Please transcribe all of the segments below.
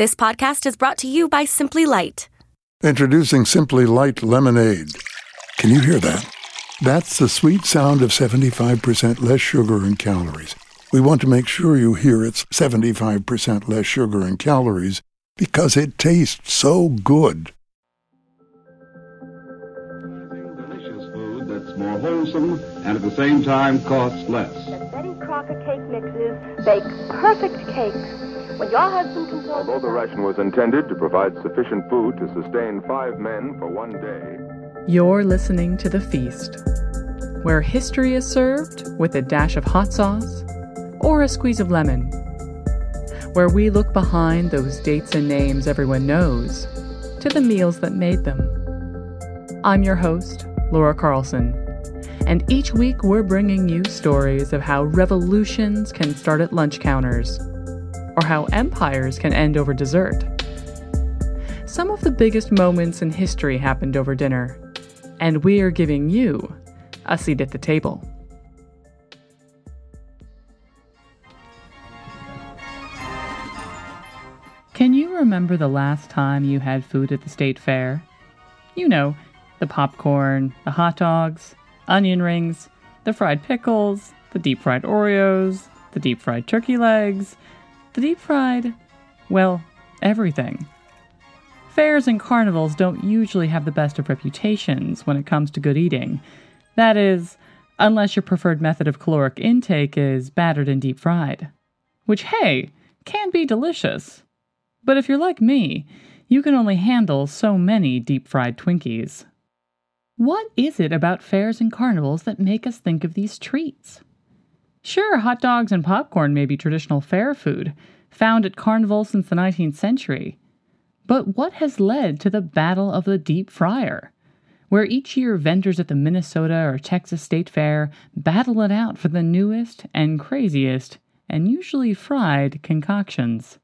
This podcast is brought to you by Simply Light. Introducing Simply Light Lemonade. Can you hear that? That's the sweet sound of 75% less sugar and calories. We want to make sure you hear it's 75% less sugar and calories because it tastes so good. Delicious food that's more wholesome and at the same time costs less. The Betty Crocker cake mixes bake perfect cakes. When your husband comes home, Although the ration was intended to provide sufficient food to sustain five men for one day, You're listening to The Feast, where history is served with a dash of hot sauce or a squeeze of lemon, where we look behind those dates and names everyone knows to the meals that made them. I'm your host, Laura Carlson, and each week we're bringing you stories of how revolutions can start at lunch counters or how empires can end over dessert. Some of the biggest moments in history happened over dinner, and we are giving you a seat at the table. Can you remember the last time you had food at the state fair? You know, the popcorn, the hot dogs, onion rings, the fried pickles, the deep fried Oreos, the deep fried turkey legs, the deep fried, well, everything. Fairs and carnivals don't usually have the best of reputations when it comes to good eating. That is, unless your preferred method of caloric intake is battered and deep fried. Which, hey, can be delicious. But if you're like me, you can only handle so many deep fried Twinkies. What is it about fairs and carnivals that make us think of these treats? Sure, hot dogs and popcorn may be traditional fair food, found at carnivals since the 19th century. But what has led to the Battle of the Deep Fryer, where each year vendors at the Minnesota or Texas State Fair battle it out for the newest and craziest, and usually fried, concoctions?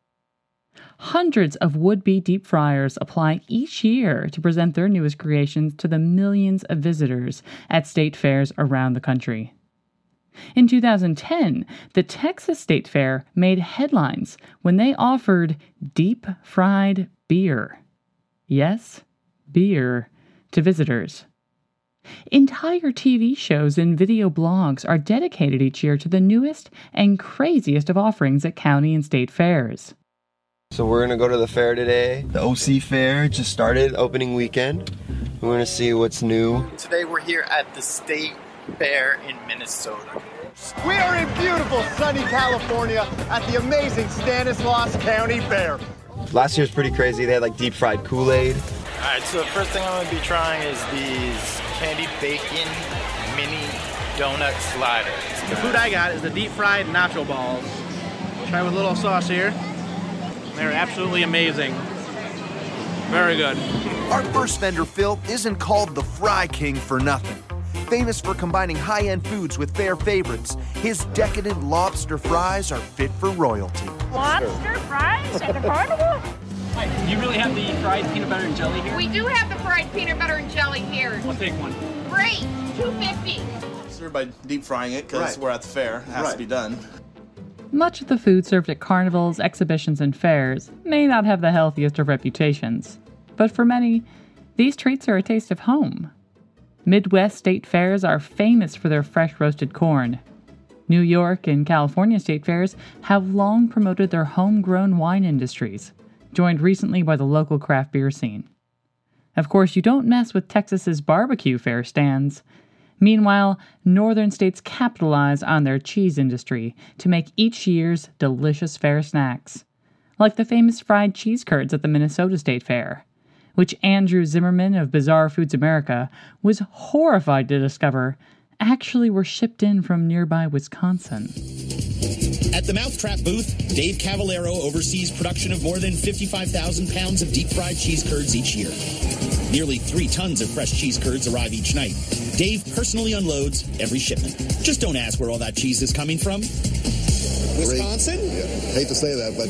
Hundreds of would be deep fryers apply each year to present their newest creations to the millions of visitors at state fairs around the country. In 2010, the Texas State Fair made headlines when they offered deep fried beer. Yes, beer to visitors. Entire TV shows and video blogs are dedicated each year to the newest and craziest of offerings at county and state fairs. So we're gonna go to the fair today. The OC Fair just started, opening weekend. We're gonna see what's new. Today we're here at the State Fair in Minnesota. We are in beautiful sunny California at the amazing Stanislaus County Fair. Last year was pretty crazy. They had like deep fried Kool-Aid. All right, so the first thing I'm gonna be trying is these candied bacon mini donut sliders. The food I got is the deep fried nacho balls. Try with a little sauce here. They're absolutely amazing. Very good. Our first vendor, Phil, isn't called the Fry King for nothing. Famous for combining high end foods with fair favorites, his decadent lobster fries are fit for royalty. Lobster fries at the carnival? Hi, do you really have the fried peanut butter and jelly here? We do have the fried peanut butter and jelly here. I'll take one. Great, 250. Served by deep frying it because Right. we're at the fair. It has Right. to be done. Much of the food served at carnivals, exhibitions, and fairs may not have the healthiest of reputations, but for many, these treats are a taste of home. Midwest state fairs are famous for their fresh roasted corn. New York and California state fairs have long promoted their homegrown wine industries, joined recently by the local craft beer scene. Of course, you don't mess with Texas's barbecue fair stands. Meanwhile, northern states capitalize on their cheese industry to make each year's delicious fair snacks, like the famous fried cheese curds at the Minnesota State Fair, which Andrew Zimmerman of Bizarre Foods America was horrified to discover actually were shipped in from nearby Wisconsin. At the Mouthtrap booth, Dave Cavallero oversees production of more than 55,000 pounds of deep fried cheese curds each year. Nearly three tons of fresh cheese curds arrive each night. Dave personally unloads every shipment. Just don't ask where all that cheese is coming from. Wisconsin? Yeah, hate to say that, but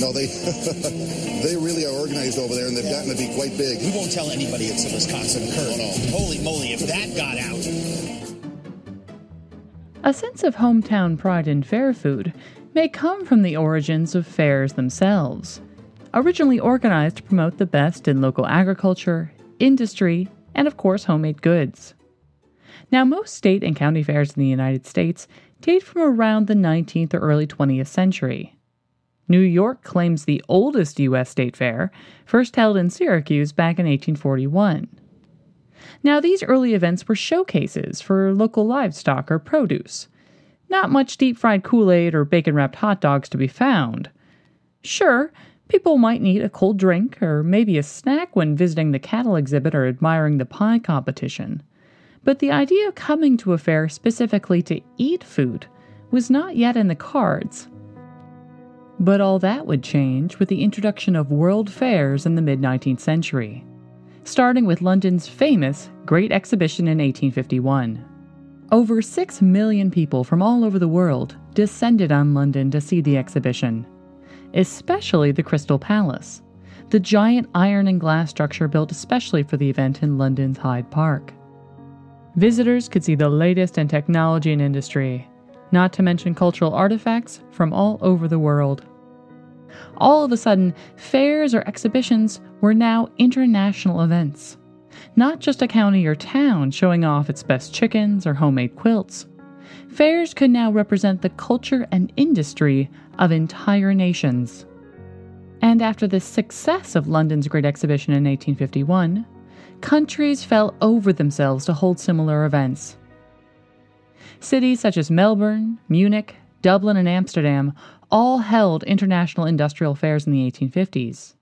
no, they they really are organized over there, and they've gotten to be quite big. We won't tell anybody it's a Wisconsin curd. Holy moly, if that got out. A sense of hometown pride in fair food may come from the origins of fairs themselves. originally organized to promote the best in local agriculture, industry, and of course, homemade goods. Now, most state and county fairs in the United States date from around the 19th or early 20th century. New York claims the oldest U.S. state fair, first held in Syracuse back in 1841. Now, these early events were showcases for local livestock or produce. Not much deep fried Kool Aid or bacon wrapped hot dogs to be found. Sure, people might need a cold drink or maybe a snack when visiting the cattle exhibit or admiring the pie competition. But the idea of coming to a fair specifically to eat food was not yet in the cards. But all that would change with the introduction of world fairs in the mid 19th century, starting with London's famous Great Exhibition in 1851. Over 6 million people from all over the world descended on London to see the exhibition, especially the Crystal Palace, the giant iron and glass structure built especially for the event in London's Hyde Park. Visitors could see the latest in technology and industry, not to mention cultural artifacts from all over the world. All of a sudden, fairs or exhibitions were now international events. Not just a county or town showing off its best chickens or homemade quilts. Fairs could now represent the culture and industry of entire nations. And after the success of London's Great Exhibition in 1851, countries fell over themselves to hold similar events. Cities such as Melbourne, Munich, Dublin, and Amsterdam all held international industrial fairs in the 1850s.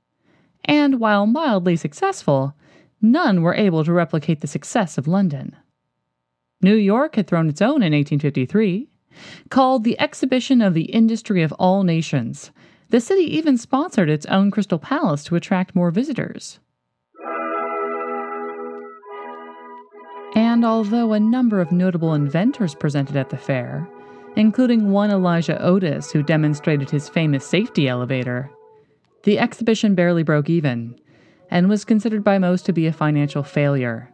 And while mildly successful, none were able to replicate the success of London. New York had thrown its own in 1853, called the Exhibition of the Industry of All Nations. The city even sponsored its own Crystal Palace to attract more visitors. And although a number of notable inventors presented at the fair, including one Elijah Otis who demonstrated his famous safety elevator, the exhibition barely broke even and was considered by most to be a financial failure.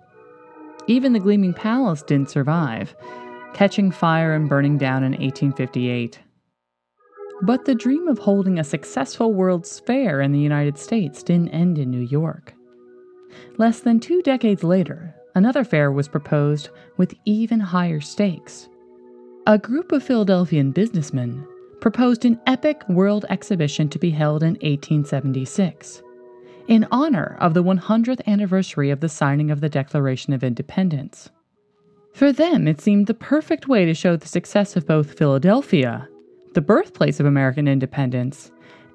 Even the Gleaming Palace didn't survive, catching fire and burning down in 1858. But the dream of holding a successful World's Fair in the United States didn't end in New York. Less than two decades later, another fair was proposed with even higher stakes. A group of Philadelphian businessmen proposed an epic world exhibition to be held in 1876 in honor of the 100th anniversary of the signing of the Declaration of Independence. For them, it seemed the perfect way to show the success of both Philadelphia, the birthplace of American independence,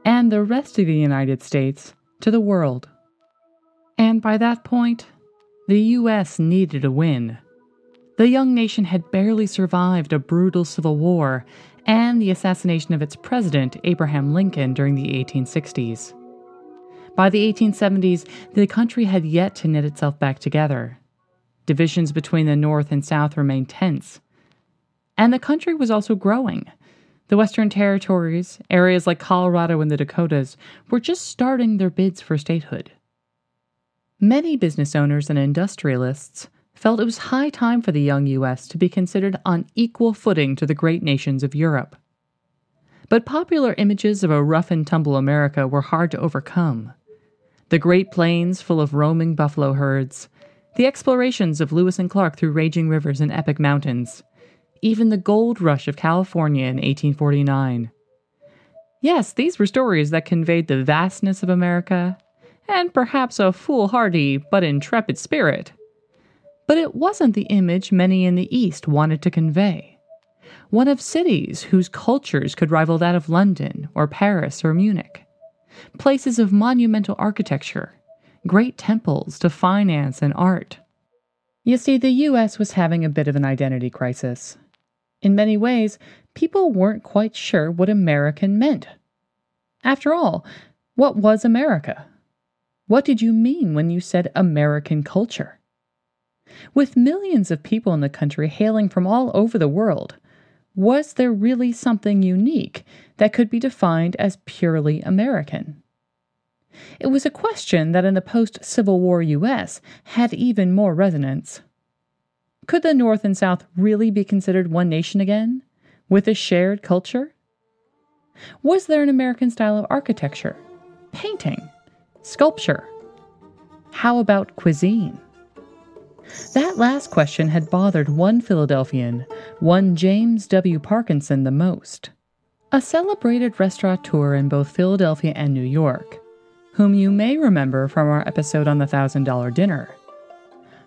and the rest of the United States to the world. And by that point, the U.S. needed a win. The young nation had barely survived a brutal civil war and the assassination of its president, Abraham Lincoln, during the 1860s. By the 1870s, the country had yet to knit itself back together. Divisions between the North and South remained tense. And the country was also growing. The Western Territories, areas like Colorado and the Dakotas, were just starting their bids for statehood. Many business owners and industrialists felt it was high time for the young U.S. to be considered on equal footing to the great nations of Europe. But popular images of a rough and tumble America were hard to overcome. The Great Plains full of roaming buffalo herds, the explorations of Lewis and Clark through raging rivers and epic mountains, even the gold rush of California in 1849. Yes, these were stories that conveyed the vastness of America and perhaps a foolhardy but intrepid spirit. But it wasn't the image many in the East wanted to convey. One of cities whose cultures could rival that of London or Paris or Munich. Places of monumental architecture, great temples to finance and art. You see, the US was having a bit of an identity crisis. In many ways, people weren't quite sure what American meant. After all, what was America? What did you mean when you said American culture? With millions of people in the country hailing from all over the world, was there really something unique that could be defined as purely American? It was a question that in the post Civil War U.S. had even more resonance. Could the North and South really be considered one nation again, with a shared culture? Was there an American style of architecture, painting? Sculpture? How about cuisine? That last question had bothered one Philadelphian, one James W. Parkinson, the most. A celebrated restaurateur in both Philadelphia and New York, whom you may remember from our episode on the Thousand Dollar Dinner.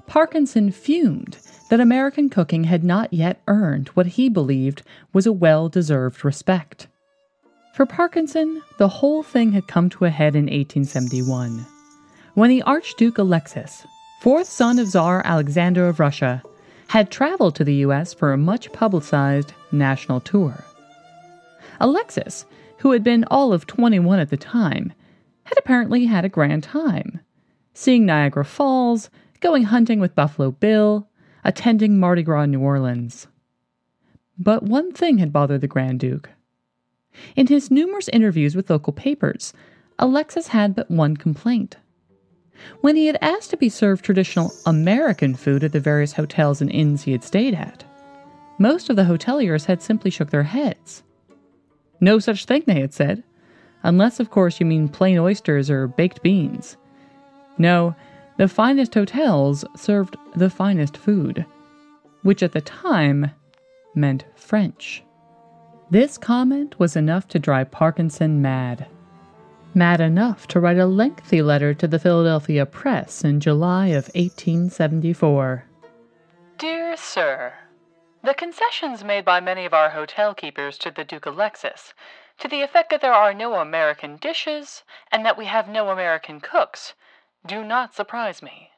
Parkinson fumed that American cooking had not yet earned what he believed was a well deserved respect. For Parkinson, the whole thing had come to a head in 1871, when the Archduke Alexis, fourth son of Tsar Alexander of Russia, had traveled to the U.S. for a much publicized national tour. Alexis, who had been all of 21 at the time, had apparently had a grand time, seeing Niagara Falls, going hunting with Buffalo Bill, attending Mardi Gras New Orleans. But one thing had bothered the Grand Duke. In his numerous interviews with local papers, Alexis had but one complaint. When he had asked to be served traditional American food at the various hotels and inns he had stayed at, most of the hoteliers had simply shook their heads. No such thing, they had said, unless, of course, you mean plain oysters or baked beans. No, the finest hotels served the finest food, which at the time meant French. This comment was enough to drive Parkinson mad. Mad enough to write a lengthy letter to the Philadelphia Press in July of 1874. Dear Sir, The concessions made by many of our hotel keepers to the Duke Alexis, to the effect that there are no American dishes and that we have no American cooks, do not surprise me.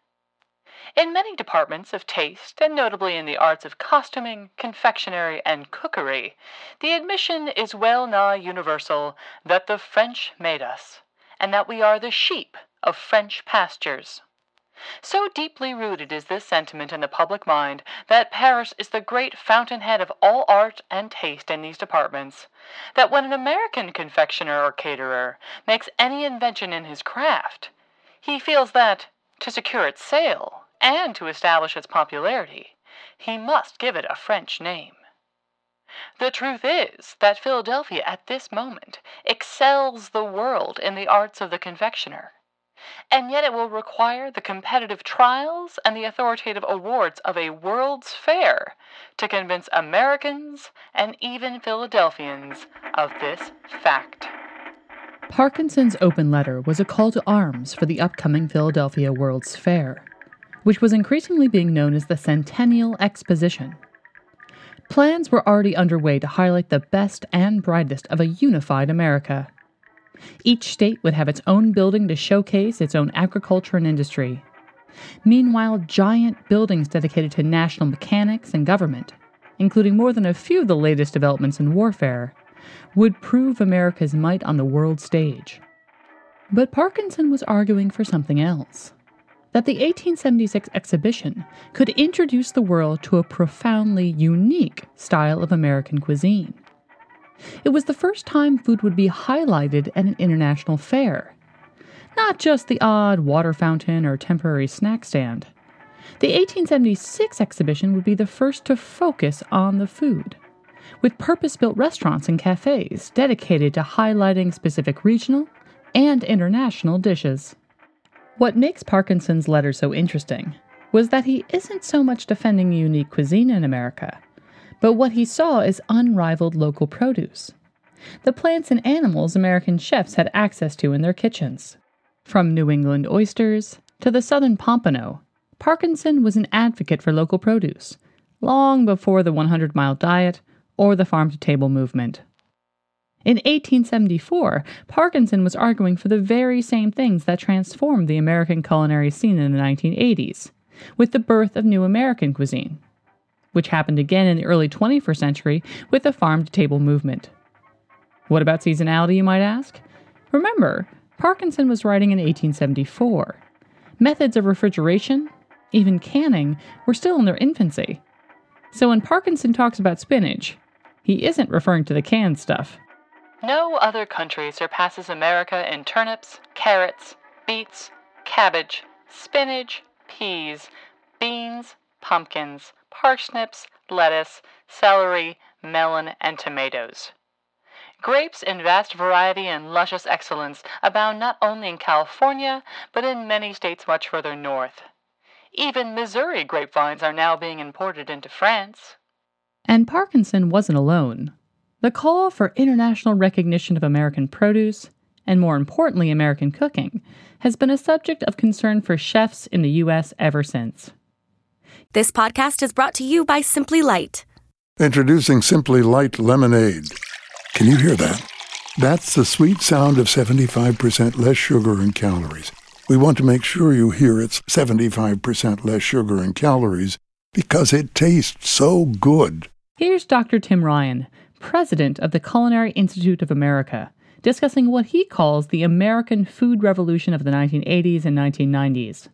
In many departments of taste, and notably in the arts of costuming, confectionery, and cookery, the admission is well nigh universal that the French made us, and that we are the sheep of French pastures. So deeply rooted is this sentiment in the public mind that Paris is the great fountainhead of all art and taste in these departments, that when an American confectioner or caterer makes any invention in his craft, he feels that, to secure its sale, and to establish its popularity, he must give it a French name. The truth is that Philadelphia at this moment excels the world in the arts of the confectioner, and yet it will require the competitive trials and the authoritative awards of a World's Fair to convince Americans and even Philadelphians of this fact. Parkinson's open letter was a call to arms for the upcoming Philadelphia World's Fair which was increasingly being known as the Centennial Exposition. Plans were already underway to highlight the best and brightest of a unified America. Each state would have its own building to showcase its own agriculture and industry. Meanwhile, giant buildings dedicated to national mechanics and government, including more than a few of the latest developments in warfare, would prove America's might on the world stage. But Parkinson was arguing for something else that the 1876 exhibition could introduce the world to a profoundly unique style of American cuisine. It was the first time food would be highlighted at an international fair, not just the odd water fountain or temporary snack stand. The 1876 exhibition would be the first to focus on the food, with purpose built restaurants and cafes dedicated to highlighting specific regional and international dishes. What makes Parkinson's letter so interesting was that he isn't so much defending unique cuisine in America, but what he saw is unrivaled local produce. The plants and animals American chefs had access to in their kitchens. From New England oysters to the southern pompano, Parkinson was an advocate for local produce, long before the 100 mile diet or the farm to table movement. In 1874, Parkinson was arguing for the very same things that transformed the American culinary scene in the 1980s, with the birth of new American cuisine, which happened again in the early 21st century with the farm to table movement. What about seasonality, you might ask? Remember, Parkinson was writing in 1874. Methods of refrigeration, even canning, were still in their infancy. So when Parkinson talks about spinach, he isn't referring to the canned stuff. No other country surpasses America in turnips, carrots, beets, cabbage, spinach, peas, beans, pumpkins, parsnips, lettuce, celery, melon, and tomatoes. Grapes in vast variety and luscious excellence abound not only in California, but in many states much further north. Even Missouri grapevines are now being imported into France. And Parkinson wasn't alone. The call for international recognition of American produce, and more importantly, American cooking, has been a subject of concern for chefs in the U.S. ever since. This podcast is brought to you by Simply Light. Introducing Simply Light Lemonade. Can you hear that? That's the sweet sound of 75% less sugar and calories. We want to make sure you hear it's 75% less sugar and calories because it tastes so good. Here's Dr. Tim Ryan, president of the Culinary Institute of America, discussing what he calls the American food revolution of the 1980s and 1990s.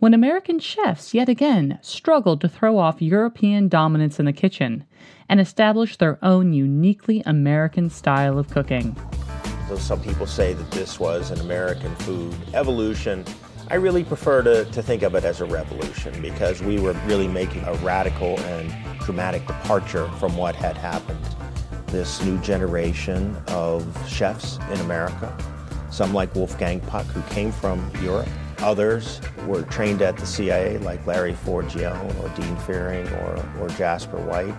When American chefs yet again struggled to throw off European dominance in the kitchen and establish their own uniquely American style of cooking. Though some people say that this was an American food evolution, I really prefer to, to think of it as a revolution because we were really making a radical and dramatic departure from what had happened. This new generation of chefs in America, some like Wolfgang Puck, who came from Europe, Others were trained at the CIA, like Larry Forgione or Dean Fearing or, or Jasper White,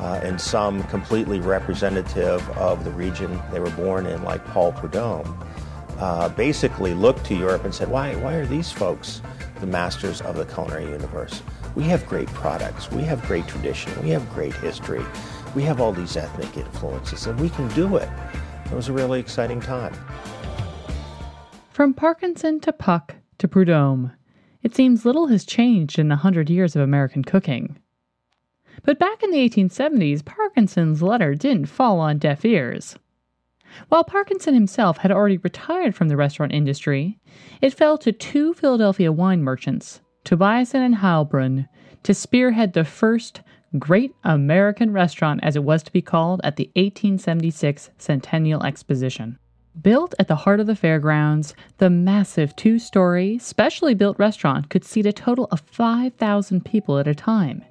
uh, and some completely representative of the region. They were born in, like Paul Prudhomme. Uh, basically looked to Europe and said, why, why are these folks the masters of the culinary universe? We have great products, we have great tradition, we have great history, we have all these ethnic influences, and we can do it. It was a really exciting time. From Parkinson to Puck to Prudhomme, it seems little has changed in a hundred years of American cooking. But back in the 1870s, Parkinson's letter didn't fall on deaf ears. While Parkinson himself had already retired from the restaurant industry, it fell to two Philadelphia wine merchants, Tobiasen and Heilbrunn, to spearhead the first Great American Restaurant, as it was to be called, at the 1876 Centennial Exposition. Built at the heart of the fairgrounds, the massive two story, specially built restaurant could seat a total of 5,000 people at a time,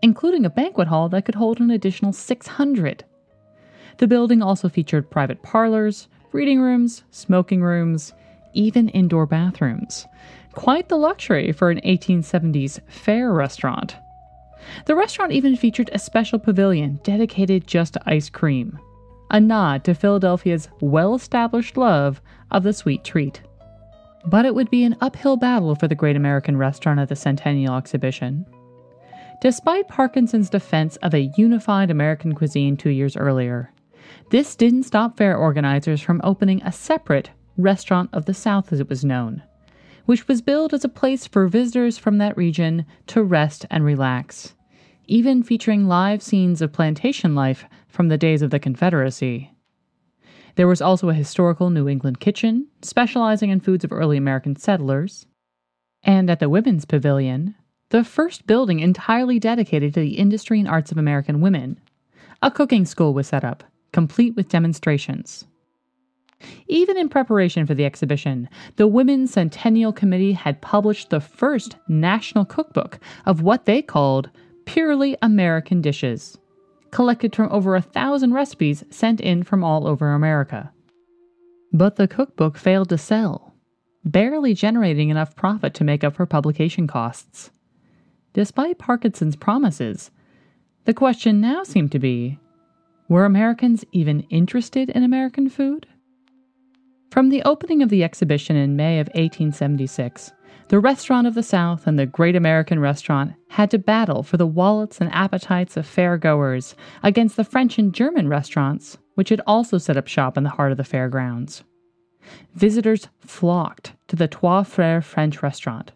including a banquet hall that could hold an additional 600. The building also featured private parlors, reading rooms, smoking rooms, even indoor bathrooms. Quite the luxury for an 1870s fair restaurant. The restaurant even featured a special pavilion dedicated just to ice cream a nod to Philadelphia's well established love of the sweet treat. But it would be an uphill battle for the Great American Restaurant at the Centennial Exhibition. Despite Parkinson's defense of a unified American cuisine two years earlier, this didn't stop fair organizers from opening a separate Restaurant of the South, as it was known, which was billed as a place for visitors from that region to rest and relax, even featuring live scenes of plantation life from the days of the Confederacy. There was also a historical New England kitchen, specializing in foods of early American settlers. And at the Women's Pavilion, the first building entirely dedicated to the industry and arts of American women, a cooking school was set up, complete with demonstrations. Even in preparation for the exhibition, the Women's Centennial Committee had published the first national cookbook of what they called purely American dishes collected from over a thousand recipes sent in from all over America. But the cookbook failed to sell, barely generating enough profit to make up for publication costs. Despite Parkinson's promises, the question now seemed to be were Americans even interested in American food? From the opening of the exhibition in May of 1876, the Restaurant of the South and the Great American Restaurant had to battle for the wallets and appetites of fairgoers against the French and German restaurants, which had also set up shop in the heart of the fairgrounds. Visitors flocked to the Trois Frères French restaurant,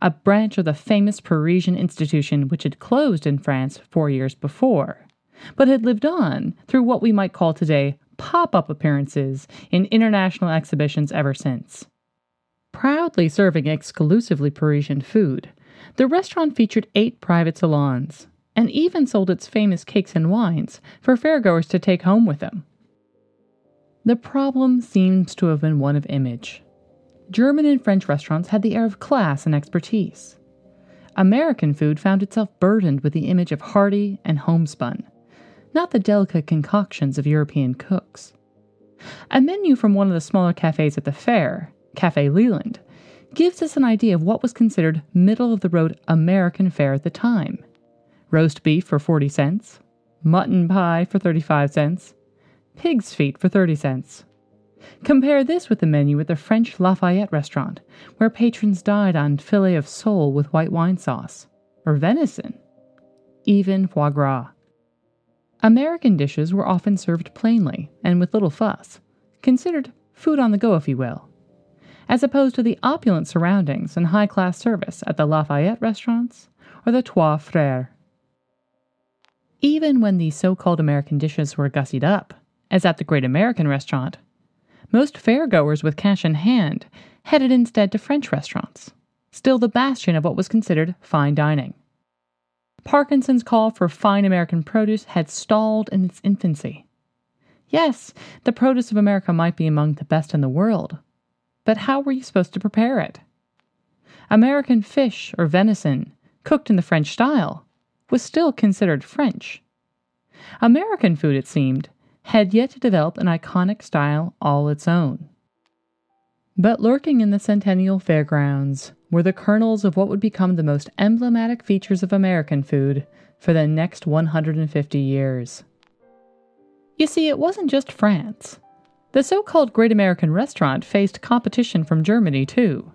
a branch of the famous Parisian institution which had closed in France four years before, but had lived on through what we might call today pop up appearances in international exhibitions ever since. Proudly serving exclusively Parisian food, the restaurant featured eight private salons and even sold its famous cakes and wines for fairgoers to take home with them. The problem seems to have been one of image. German and French restaurants had the air of class and expertise. American food found itself burdened with the image of hearty and homespun, not the delicate concoctions of European cooks. A menu from one of the smaller cafes at the fair, Cafe Leland, gives us an idea of what was considered middle of the road American fare at the time roast beef for 40 cents, mutton pie for 35 cents, pig's feet for 30 cents. Compare this with the menu at the French Lafayette restaurant, where patrons dined on filet of sole with white wine sauce, or venison, even foie gras. American dishes were often served plainly and with little fuss, considered food on the go, if you will, as opposed to the opulent surroundings and high class service at the Lafayette restaurants or the Trois Frères. Even when these so called American dishes were gussied up, as at the Great American Restaurant, most fairgoers with cash in hand headed instead to French restaurants, still the bastion of what was considered fine dining. Parkinson's call for fine American produce had stalled in its infancy. Yes, the produce of America might be among the best in the world, but how were you supposed to prepare it? American fish or venison, cooked in the French style, was still considered French. American food, it seemed, had yet to develop an iconic style all its own. But lurking in the Centennial Fairgrounds were the kernels of what would become the most emblematic features of American food for the next 150 years. You see, it wasn't just France. The so called Great American Restaurant faced competition from Germany, too.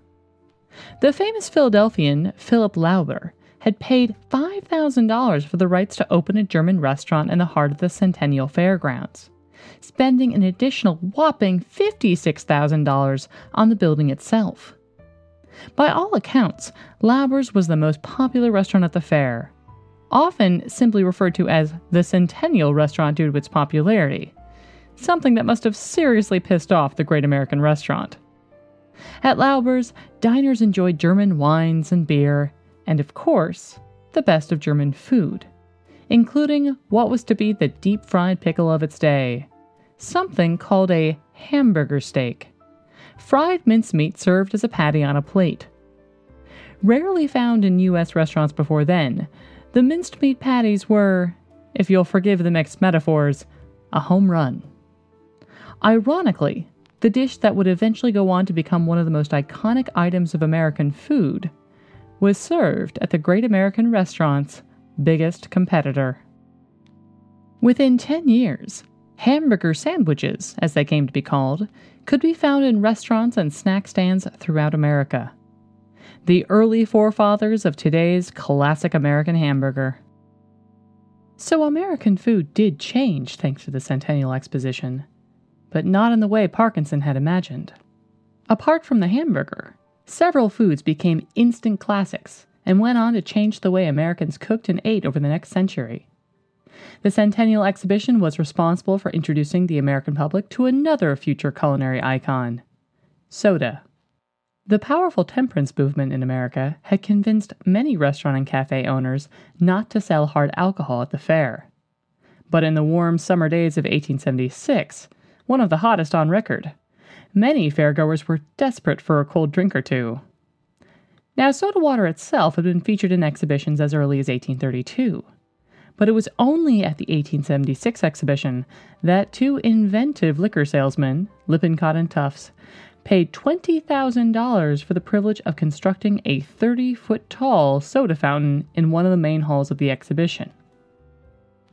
The famous Philadelphian Philip Lauber had paid $5,000 for the rights to open a German restaurant in the heart of the Centennial Fairgrounds, spending an additional whopping $56,000 on the building itself. By all accounts, Lauber's was the most popular restaurant at the fair, often simply referred to as the Centennial Restaurant due to its popularity, something that must have seriously pissed off the Great American Restaurant. At Lauber's, diners enjoyed German wines and beer, and of course, the best of German food, including what was to be the deep fried pickle of its day, something called a hamburger steak fried mincemeat served as a patty on a plate. Rarely found in U.S. restaurants before then, the minced meat patties were, if you'll forgive the mixed metaphors, a home run. Ironically, the dish that would eventually go on to become one of the most iconic items of American food was served at the Great American Restaurant's biggest competitor. Within 10 years, hamburger sandwiches, as they came to be called, could be found in restaurants and snack stands throughout America. The early forefathers of today's classic American hamburger. So, American food did change thanks to the Centennial Exposition, but not in the way Parkinson had imagined. Apart from the hamburger, several foods became instant classics and went on to change the way Americans cooked and ate over the next century. The Centennial Exhibition was responsible for introducing the American public to another future culinary icon soda. The powerful temperance movement in America had convinced many restaurant and cafe owners not to sell hard alcohol at the fair. But in the warm summer days of 1876, one of the hottest on record, many fairgoers were desperate for a cold drink or two. Now, soda water itself had been featured in exhibitions as early as 1832 but it was only at the 1876 exhibition that two inventive liquor salesmen, Lippincott and Tufts, paid $20,000 for the privilege of constructing a 30 foot tall soda fountain in one of the main halls of the exhibition.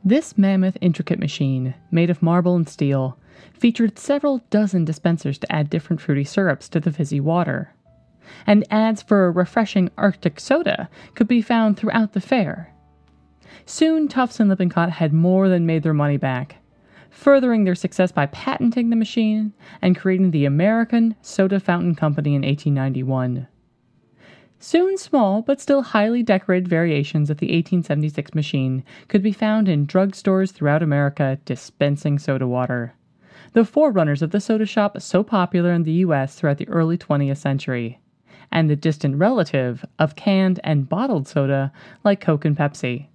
This mammoth, intricate machine, made of marble and steel, featured several dozen dispensers to add different fruity syrups to the fizzy water. And ads for a refreshing Arctic soda could be found throughout the fair, Soon, Tufts and Lippincott had more than made their money back, furthering their success by patenting the machine and creating the American Soda Fountain Company in 1891. Soon, small but still highly decorated variations of the 1876 machine could be found in drugstores throughout America dispensing soda water. The forerunners of the soda shop so popular in the US throughout the early 20th century, and the distant relative of canned and bottled soda like Coke and Pepsi.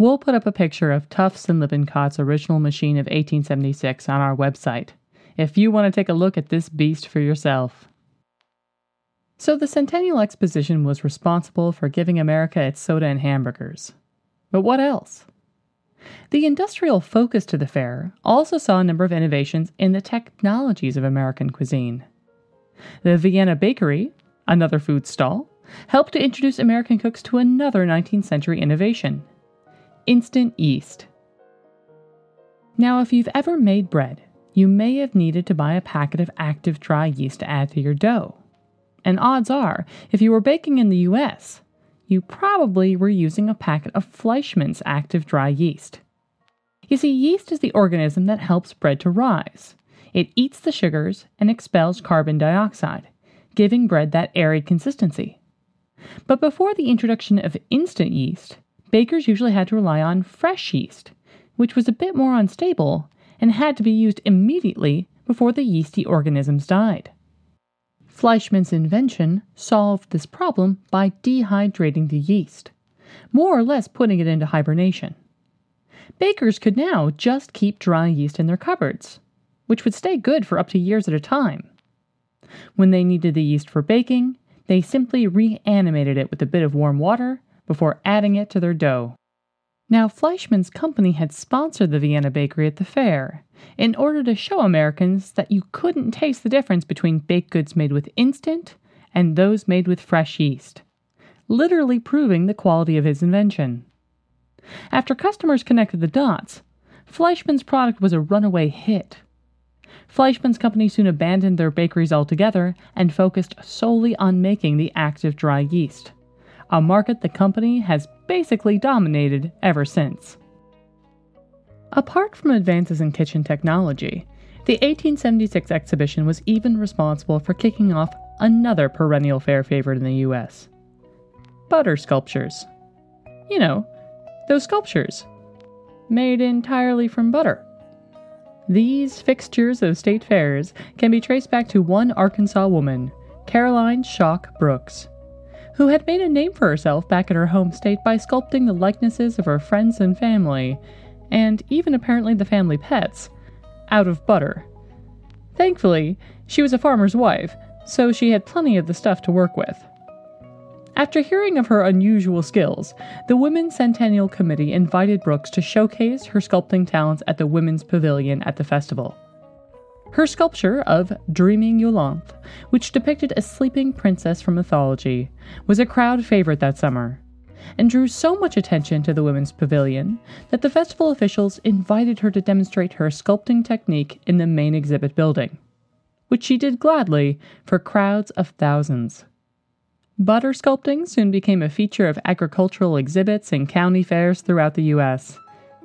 We'll put up a picture of Tufts and Lippincott's original machine of 1876 on our website if you want to take a look at this beast for yourself. So, the Centennial Exposition was responsible for giving America its soda and hamburgers. But what else? The industrial focus to the fair also saw a number of innovations in the technologies of American cuisine. The Vienna Bakery, another food stall, helped to introduce American cooks to another 19th century innovation instant yeast. Now, if you've ever made bread, you may have needed to buy a packet of active dry yeast to add to your dough. And odds are, if you were baking in the US, you probably were using a packet of Fleischmann's active dry yeast. You see, yeast is the organism that helps bread to rise. It eats the sugars and expels carbon dioxide, giving bread that airy consistency. But before the introduction of instant yeast, bakers usually had to rely on fresh yeast, which was a bit more unstable and had to be used immediately before the yeasty organisms died. Fleischmann's invention solved this problem by dehydrating the yeast, more or less putting it into hibernation. Bakers could now just keep dry yeast in their cupboards, which would stay good for up to years at a time. When they needed the yeast for baking, they simply reanimated it with a bit of warm water before adding it to their dough. Now, Fleischmann's company had sponsored the Vienna Bakery at the fair in order to show Americans that you couldn't taste the difference between baked goods made with instant and those made with fresh yeast, literally proving the quality of his invention. After customers connected the dots, Fleischmann's product was a runaway hit. Fleischmann's company soon abandoned their bakeries altogether and focused solely on making the active dry yeast, a market the company has basically dominated ever since. Apart from advances in kitchen technology, the 1876 exhibition was even responsible for kicking off another perennial fair favorite in the US butter sculptures. You know, those sculptures, made entirely from butter. These fixtures of state fairs can be traced back to one Arkansas woman, Caroline Shawk Brooks, who had made a name for herself back in her home state by sculpting the likenesses of her friends and family, and even apparently the family pets, out of butter. Thankfully, she was a farmer's wife, so she had plenty of the stuff to work with. After hearing of her unusual skills, the Women's Centennial Committee invited Brooks to showcase her sculpting talents at the Women's Pavilion at the festival. Her sculpture of Dreaming Iolanthe, which depicted a sleeping princess from mythology, was a crowd favorite that summer, and drew so much attention to the Women's Pavilion that the festival officials invited her to demonstrate her sculpting technique in the main exhibit building, which she did gladly for crowds of thousands. Butter sculpting soon became a feature of agricultural exhibits and county fairs throughout the U.S.,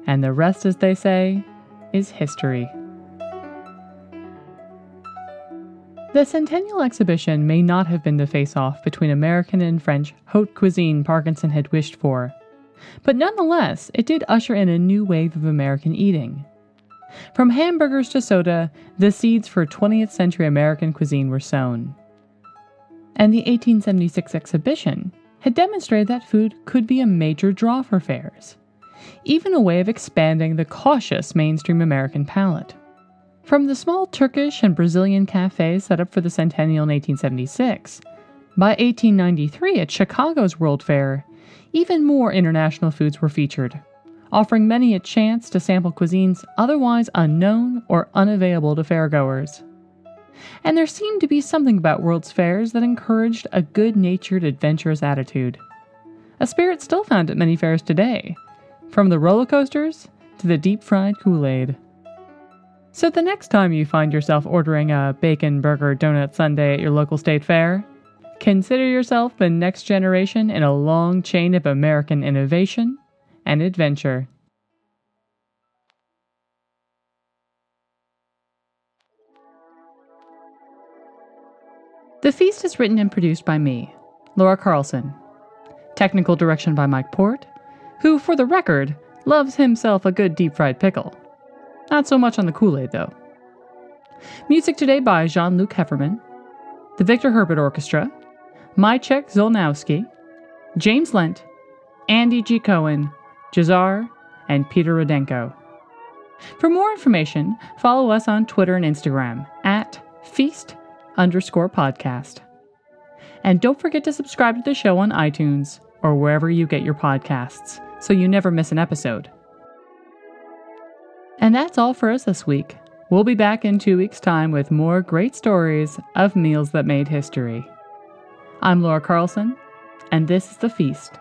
and the rest, as they say, is history. The Centennial Exhibition may not have been the face off between American and French haute cuisine Parkinson had wished for, but nonetheless, it did usher in a new wave of American eating. From hamburgers to soda, the seeds for 20th century American cuisine were sown. And the 1876 exhibition had demonstrated that food could be a major draw for fairs, even a way of expanding the cautious mainstream American palate. From the small Turkish and Brazilian cafes set up for the centennial in 1876, by 1893 at Chicago's World Fair, even more international foods were featured, offering many a chance to sample cuisines otherwise unknown or unavailable to fairgoers. And there seemed to be something about World's Fairs that encouraged a good natured, adventurous attitude. A spirit still found at many fairs today, from the roller coasters to the deep fried Kool Aid. So the next time you find yourself ordering a bacon burger donut sundae at your local state fair, consider yourself the next generation in a long chain of American innovation and adventure. The Feast is written and produced by me, Laura Carlson. Technical direction by Mike Portt, who, for the record, loves himself a good deep fried pickle. Not so much on the Kool Aid, though. Music today by Jean Luc Hefferman, the Victor Herbert Orchestra, Maciek Zolnowski, James Lent, Andy G. Cohen, Jazar, and Peter Rodenko. For more information, follow us on Twitter and Instagram at feast underscore podcast. And don't forget to subscribe to the show on iTunes or wherever you get your podcasts so you never miss an episode. And that's all for us this week. We'll be back in two weeks' time with more great stories of meals that made history. I'm Laura Carlson, and this is The Feast.